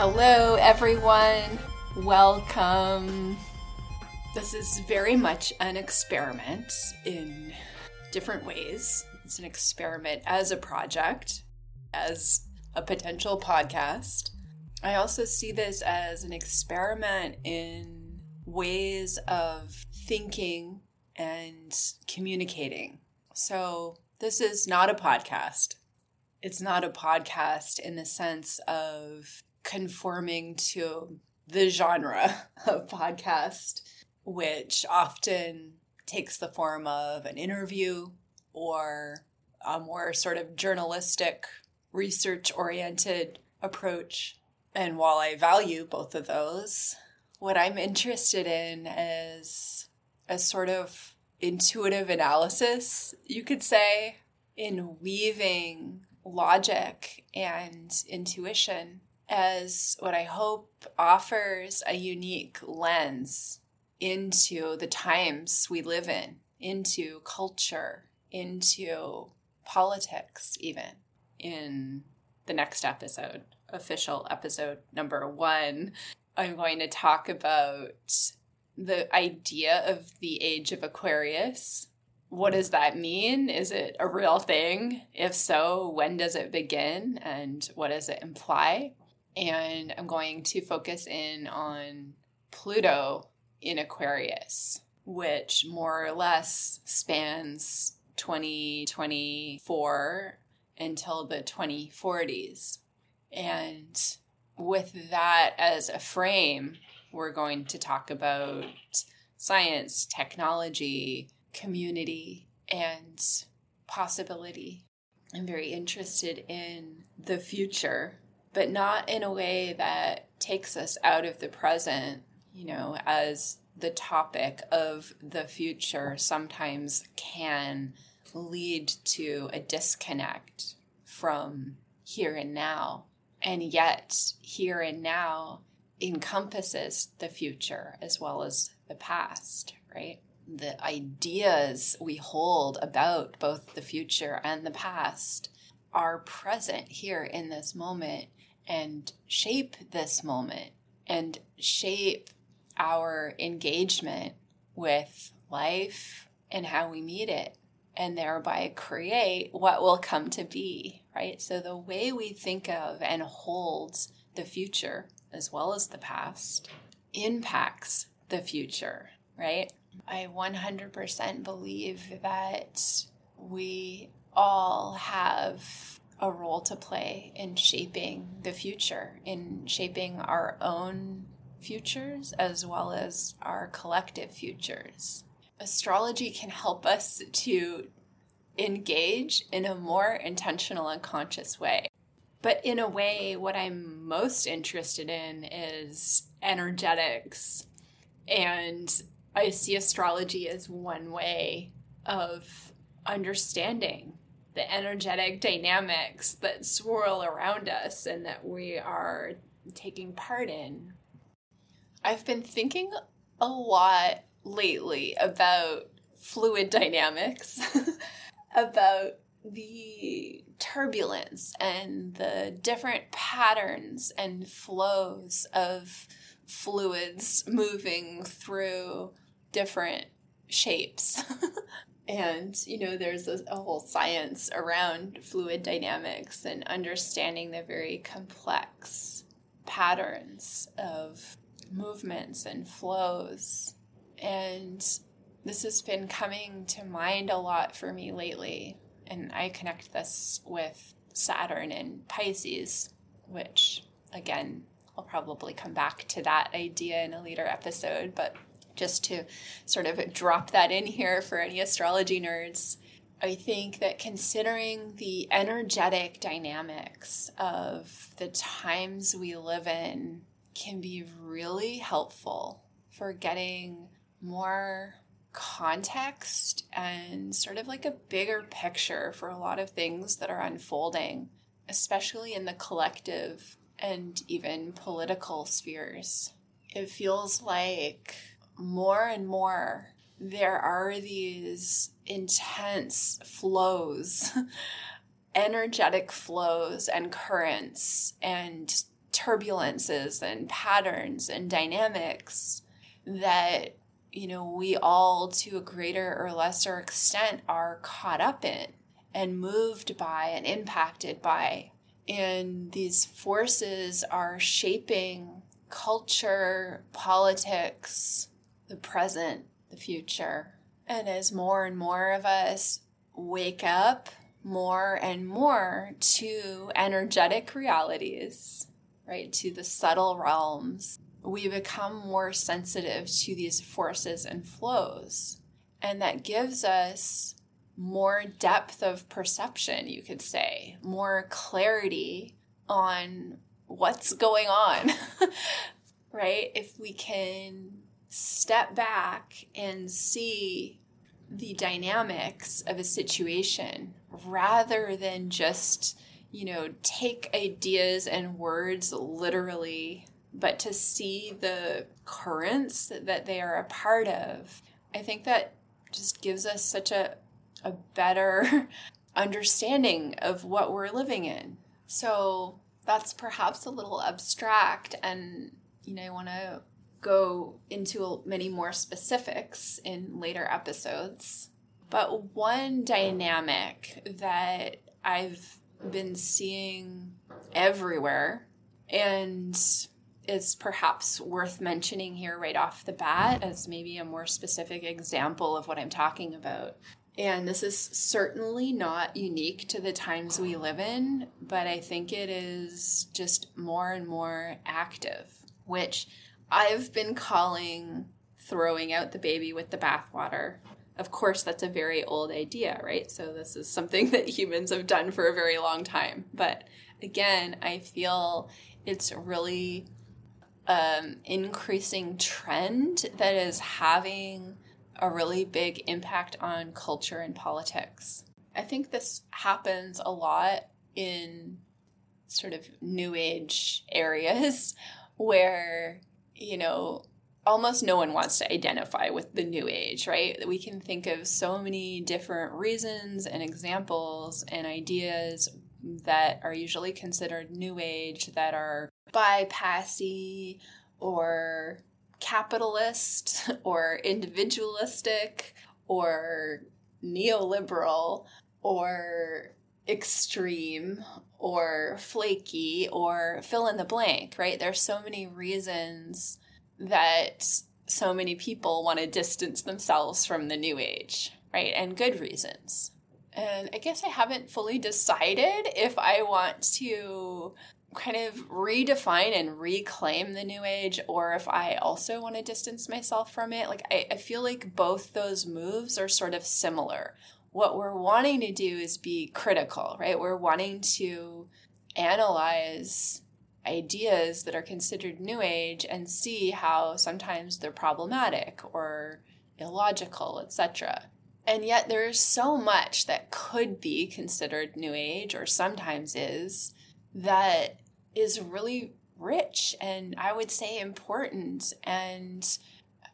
Hello, everyone. Welcome. This is very much an experiment in different ways. It's an experiment as a project, as a potential podcast. I also see this as an experiment in ways of thinking and communicating. So, this is not a podcast. It's not a podcast in the sense of conforming to the genre of podcast, which often takes the form of an interview or a more sort of journalistic, research oriented approach. And while I value both of those, what I'm interested in is a sort of intuitive analysis, you could say, in weaving logic and intuition as what I hope offers a unique lens into the times we live in, into culture, into politics, even in the next episode, official episode number one. I'm going to talk about the idea of the age of Aquarius. What does that mean? Is it a real thing? If so, when does it begin and what does it imply? And I'm going to focus in on Pluto in Aquarius, which more or less spans 2024 until the 2040s. And with that as a frame, we're going to talk about science, technology, community, and possibility. I'm very interested in the future, but not in a way that takes us out of the present, you know, as the topic of the future sometimes can lead to a disconnect from here and now. And yet, here and now encompasses the future as well as the past, right? The ideas we hold about both the future and the past are present here in this moment and shape this moment and shape our engagement with life and how we meet it and thereby create what will come to be, right? So the way we think of and hold the future as well as the past impacts the future, right? I 100% believe that we all have a role to play in shaping the future, in shaping our own futures as well as our collective futures. Astrology can help us to engage in a more intentional and conscious way. But in a way, what I'm most interested in is energetics. And I see astrology as one way of understanding the energetic dynamics that swirl around us and that we are taking part in. I've been thinking a lot lately about fluid dynamics, about the turbulence and the different patterns and flows of fluids moving through different shapes. and, you know, there's a, a, whole science around fluid dynamics and understanding the very complex patterns of movements and flows. And this has been coming to mind a lot for me lately and I connect this with Saturn and Pisces, which again, I'll probably come back to that idea in a later episode, but just to sort of drop that in here for any astrology nerds, I think that considering the energetic dynamics of the times we live in can be really helpful for getting more context and sort of like a bigger picture for a lot of things that are unfolding, especially in the collective and even political spheres. It feels like more and more there are these intense flows, energetic flows and currents and turbulences and patterns and dynamics that you know we all to a greater or lesser extent are caught up in and moved by and impacted by. And these forces are shaping culture politics the present the future and as more and more of us wake up more and more to energetic realities right, to the subtle realms, we become more sensitive to these forces and flows. And that gives us more depth of perception, you could say, more clarity on what's going on, right? If we can step back and see the dynamics of a situation rather than just you know, take ideas and words literally, but to see the currents that they are a part of, I think that just gives us such a, a better understanding of what we're living in. So that's perhaps a little abstract, and you know, I want to go into many more specifics in later episodes. But one dynamic that I've been seeing everywhere and is perhaps worth mentioning here right off the bat as maybe a more specific example of what I'm talking about. And this is certainly not unique to the times we live in, but I think it is just more and more active, which I've been calling throwing out the baby with the bathwater of course, that's a very old idea, right? So, this is something that humans have done for a very long time. But again, I feel it's really um, increasing trend that is having a really big impact on culture and politics. I think this happens a lot in sort of new age areas where, you know, almost no one wants to identify with the new age, right? We can think of so many different reasons and examples and ideas that are usually considered new age that are bypassy or capitalist or individualistic or neoliberal or extreme or flaky or fill in the blank, right? There's so many reasons that so many people want to distance themselves from the new age, right? And good reasons. And I guess I haven't fully decided if I want to kind of redefine and reclaim the new age or if I also want to distance myself from it. Like, I, I feel like both those moves are sort of similar. What we're wanting to do is be critical, right? We're wanting to analyze ideas that are considered new age and see how sometimes they're problematic or illogical, etc. And yet there's so much that could be considered new age or sometimes is that is really rich and I would say important and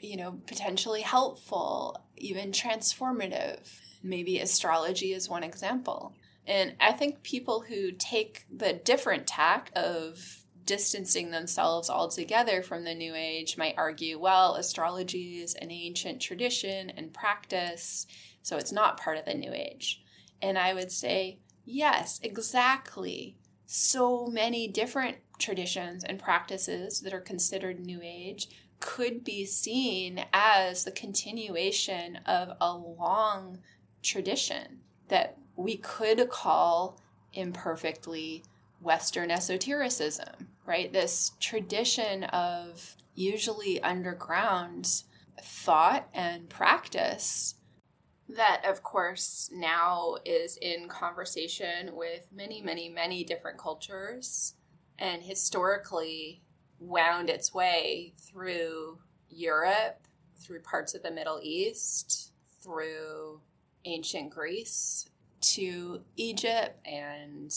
you know potentially helpful, even transformative. Maybe astrology is one example. And I think people who take the different tack of distancing themselves altogether from the New Age might argue, well, astrology is an ancient tradition and practice, so it's not part of the New Age. And I would say, yes, exactly. So many different traditions and practices that are considered New Age could be seen as the continuation of a long tradition that we could call imperfectly Western esotericism, right? This tradition of usually underground thought and practice that, of course, now is in conversation with many, many, many different cultures and historically wound its way through Europe, through parts of the Middle East, through ancient Greece to Egypt and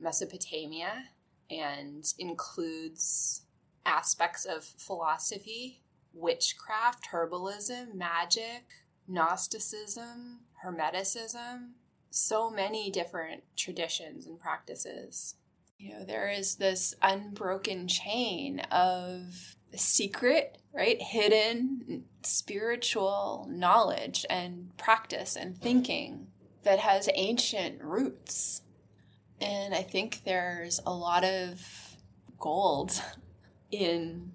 Mesopotamia and includes aspects of philosophy, witchcraft, herbalism, magic, Gnosticism, Hermeticism, so many different traditions and practices. You know, there is this unbroken chain of secret, right? Hidden spiritual knowledge and practice and thinking that has ancient roots. And I think there's a lot of gold in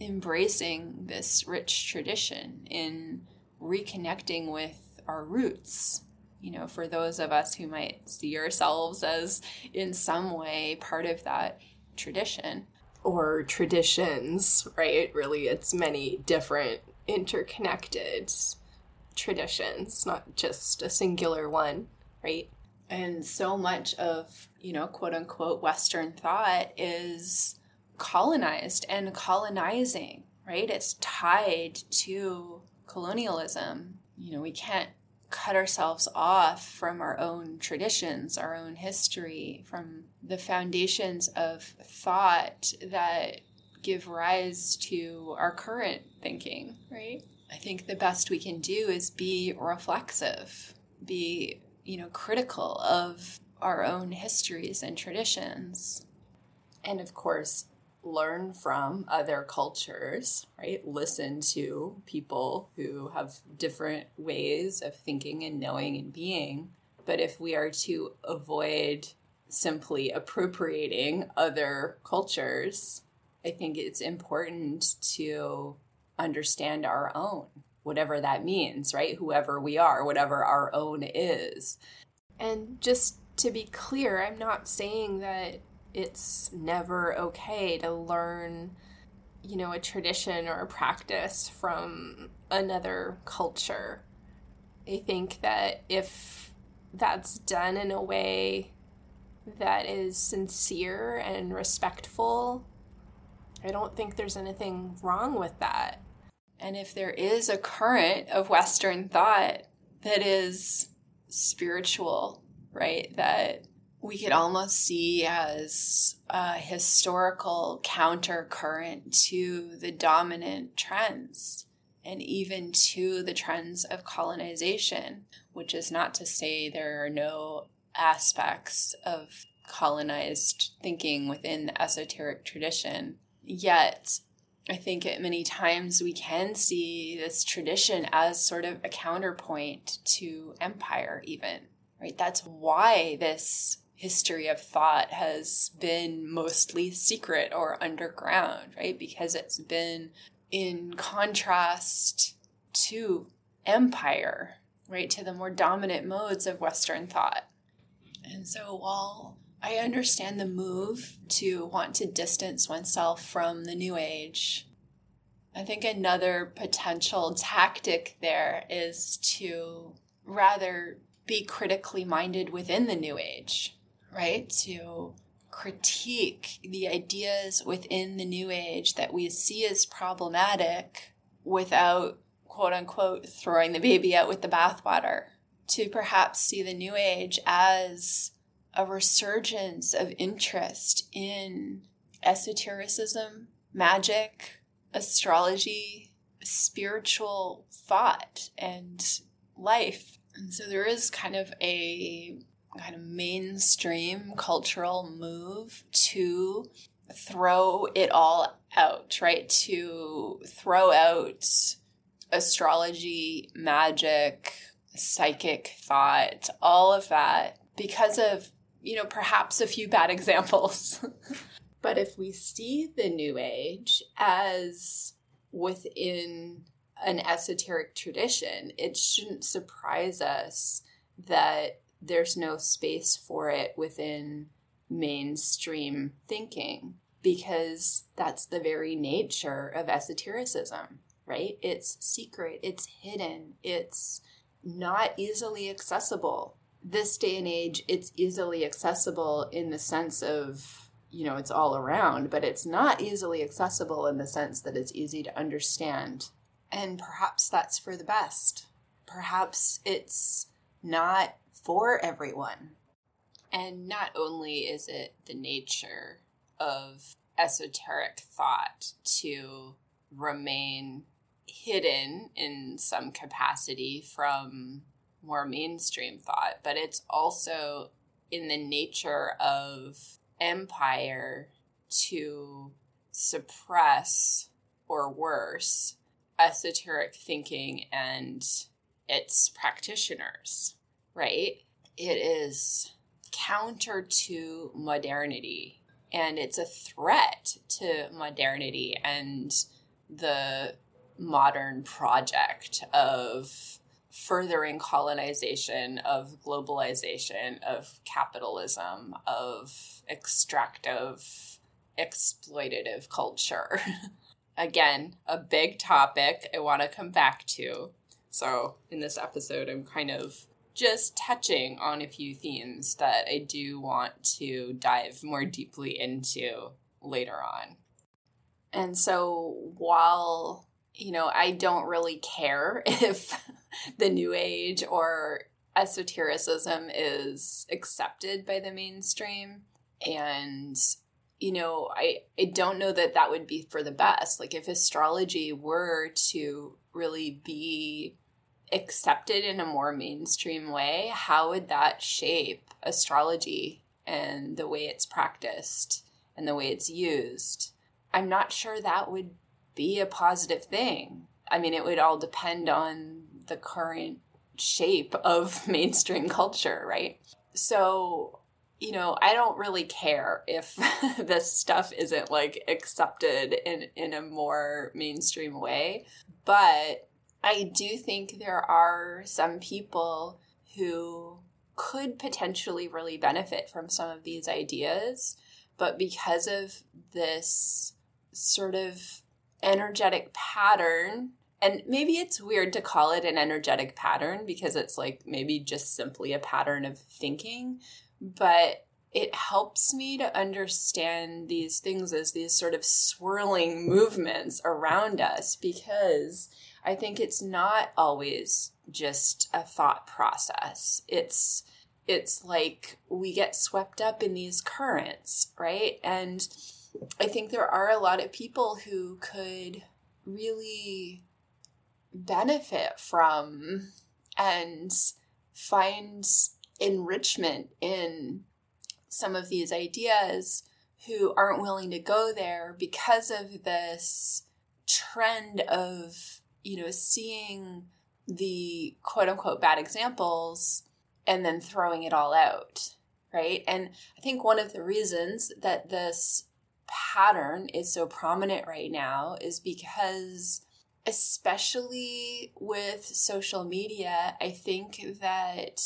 embracing this rich tradition, in reconnecting with our roots. You know, for those of us who might see ourselves as in some way part of that tradition. Or traditions, right? Really, it's many different interconnected traditions, not just a singular one, right? And so much of, you know, quote unquote Western thought is colonized and colonizing, right? It's tied to colonialism. You know, we can't cut ourselves off from our own traditions, our own history, from the foundations of thought that give rise to our current thinking, right? I think the best we can do is be reflexive, be, you know, critical of our own histories and traditions. And of course, learn from other cultures, right? Listen to people who have different ways of thinking and knowing and being. But if we are to avoid simply appropriating other cultures, I think it's important to understand our own, whatever that means, right? Whoever we are, whatever our own is. And just to be clear, I'm not saying that it's never okay to learn you know a tradition or a practice from another culture. I think that if that's done in a way that is sincere and respectful i don't think there's anything wrong with that. And if there is a current of western thought that is spiritual right that we could almost see as a historical countercurrent to the dominant trends and even to the trends of colonization, which is not to say there are no aspects of colonized thinking within the esoteric tradition. Yet, I think at many times we can see this tradition as sort of a counterpoint to empire, even, right? That's why this history of thought has been mostly secret or underground, right? Because it's been in contrast to empire, right? To the more dominant modes of Western thought. And so while I understand the move to want to distance oneself from the New Age, I think another potential tactic there is to rather be critically minded within the New Age right? To critique the ideas within the New Age that we see as problematic without, quote unquote, throwing the baby out with the bathwater. To perhaps see the New Age as a resurgence of interest in esotericism, magic, astrology, spiritual thought, and life. And so there is kind of a kind of mainstream cultural move to throw it all out, right? To throw out astrology, magic, psychic thought, all of that because of, you know, perhaps a few bad examples. but if we see the New Age as within an esoteric tradition, it shouldn't surprise us that there's no space for it within mainstream thinking because that's the very nature of esotericism, right? It's secret, it's hidden, it's not easily accessible. This day and age, it's easily accessible in the sense of, you know, it's all around, but it's not easily accessible in the sense that it's easy to understand. And perhaps that's for the best. Perhaps it's not for everyone. And not only is it the nature of esoteric thought to remain hidden in some capacity from more mainstream thought, but it's also in the nature of empire to suppress or worse esoteric thinking and its practitioners, right? It is counter to modernity and it's a threat to modernity and the modern project of furthering colonization, of globalization, of capitalism, of extractive, exploitative culture. Again, a big topic I want to come back to. So, in this episode, I'm kind of just touching on a few themes that I do want to dive more deeply into later on. And so, while you know, I don't really care if the new age or esotericism is accepted by the mainstream and you know i i don't know that that would be for the best like if astrology were to really be accepted in a more mainstream way how would that shape astrology and the way it's practiced and the way it's used i'm not sure that would be a positive thing. I mean, it would all depend on the current shape of mainstream culture, right? So, you know, I don't really care if this stuff isn't like accepted in in a more mainstream way, but I do think there are some people who could potentially really benefit from some of these ideas, but because of this sort of energetic pattern and maybe it's weird to call it an energetic pattern because it's like maybe just simply a pattern of thinking but it helps me to understand these things as these sort of swirling movements around us because I think it's not always just a thought process. It's it's like we get swept up in these currents, right? And I think there are a lot of people who could really benefit from and find enrichment in some of these ideas who aren't willing to go there because of this trend of, you know, seeing the quote unquote bad examples and then throwing it all out, right? And I think one of the reasons that this pattern is so prominent right now is because especially with social media, I think that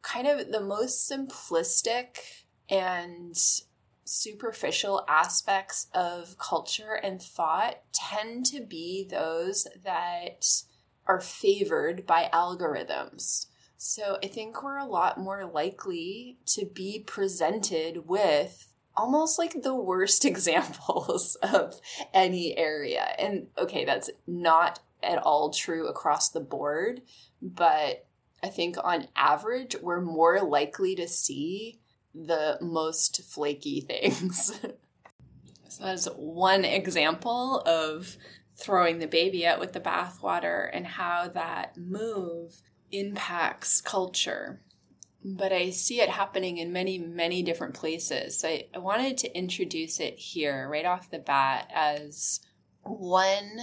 kind of the most simplistic and superficial aspects of culture and thought tend to be those that are favored by algorithms. So I think we're a lot more likely to be presented with almost like the worst examples of any area. And okay, that's not at all true across the board, but I think on average, we're more likely to see the most flaky things. so that's one example of throwing the baby out with the bathwater and how that move impacts culture but I see it happening in many, many different places. So I, I wanted to introduce it here right off the bat as one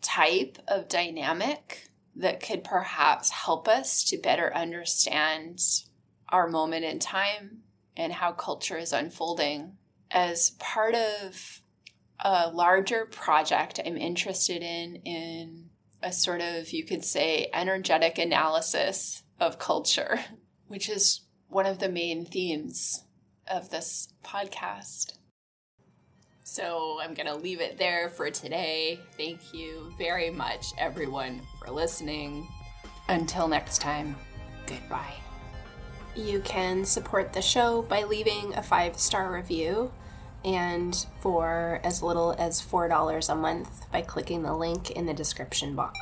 type of dynamic that could perhaps help us to better understand our moment in time and how culture is unfolding. As part of a larger project I'm interested in, in a sort of, you could say, energetic analysis of culture which is one of the main themes of this podcast. So I'm going to leave it there for today. Thank you very much, everyone, for listening. Until next time, goodbye. You can support the show by leaving a five star review and for as little as $4 a month by clicking the link in the description box.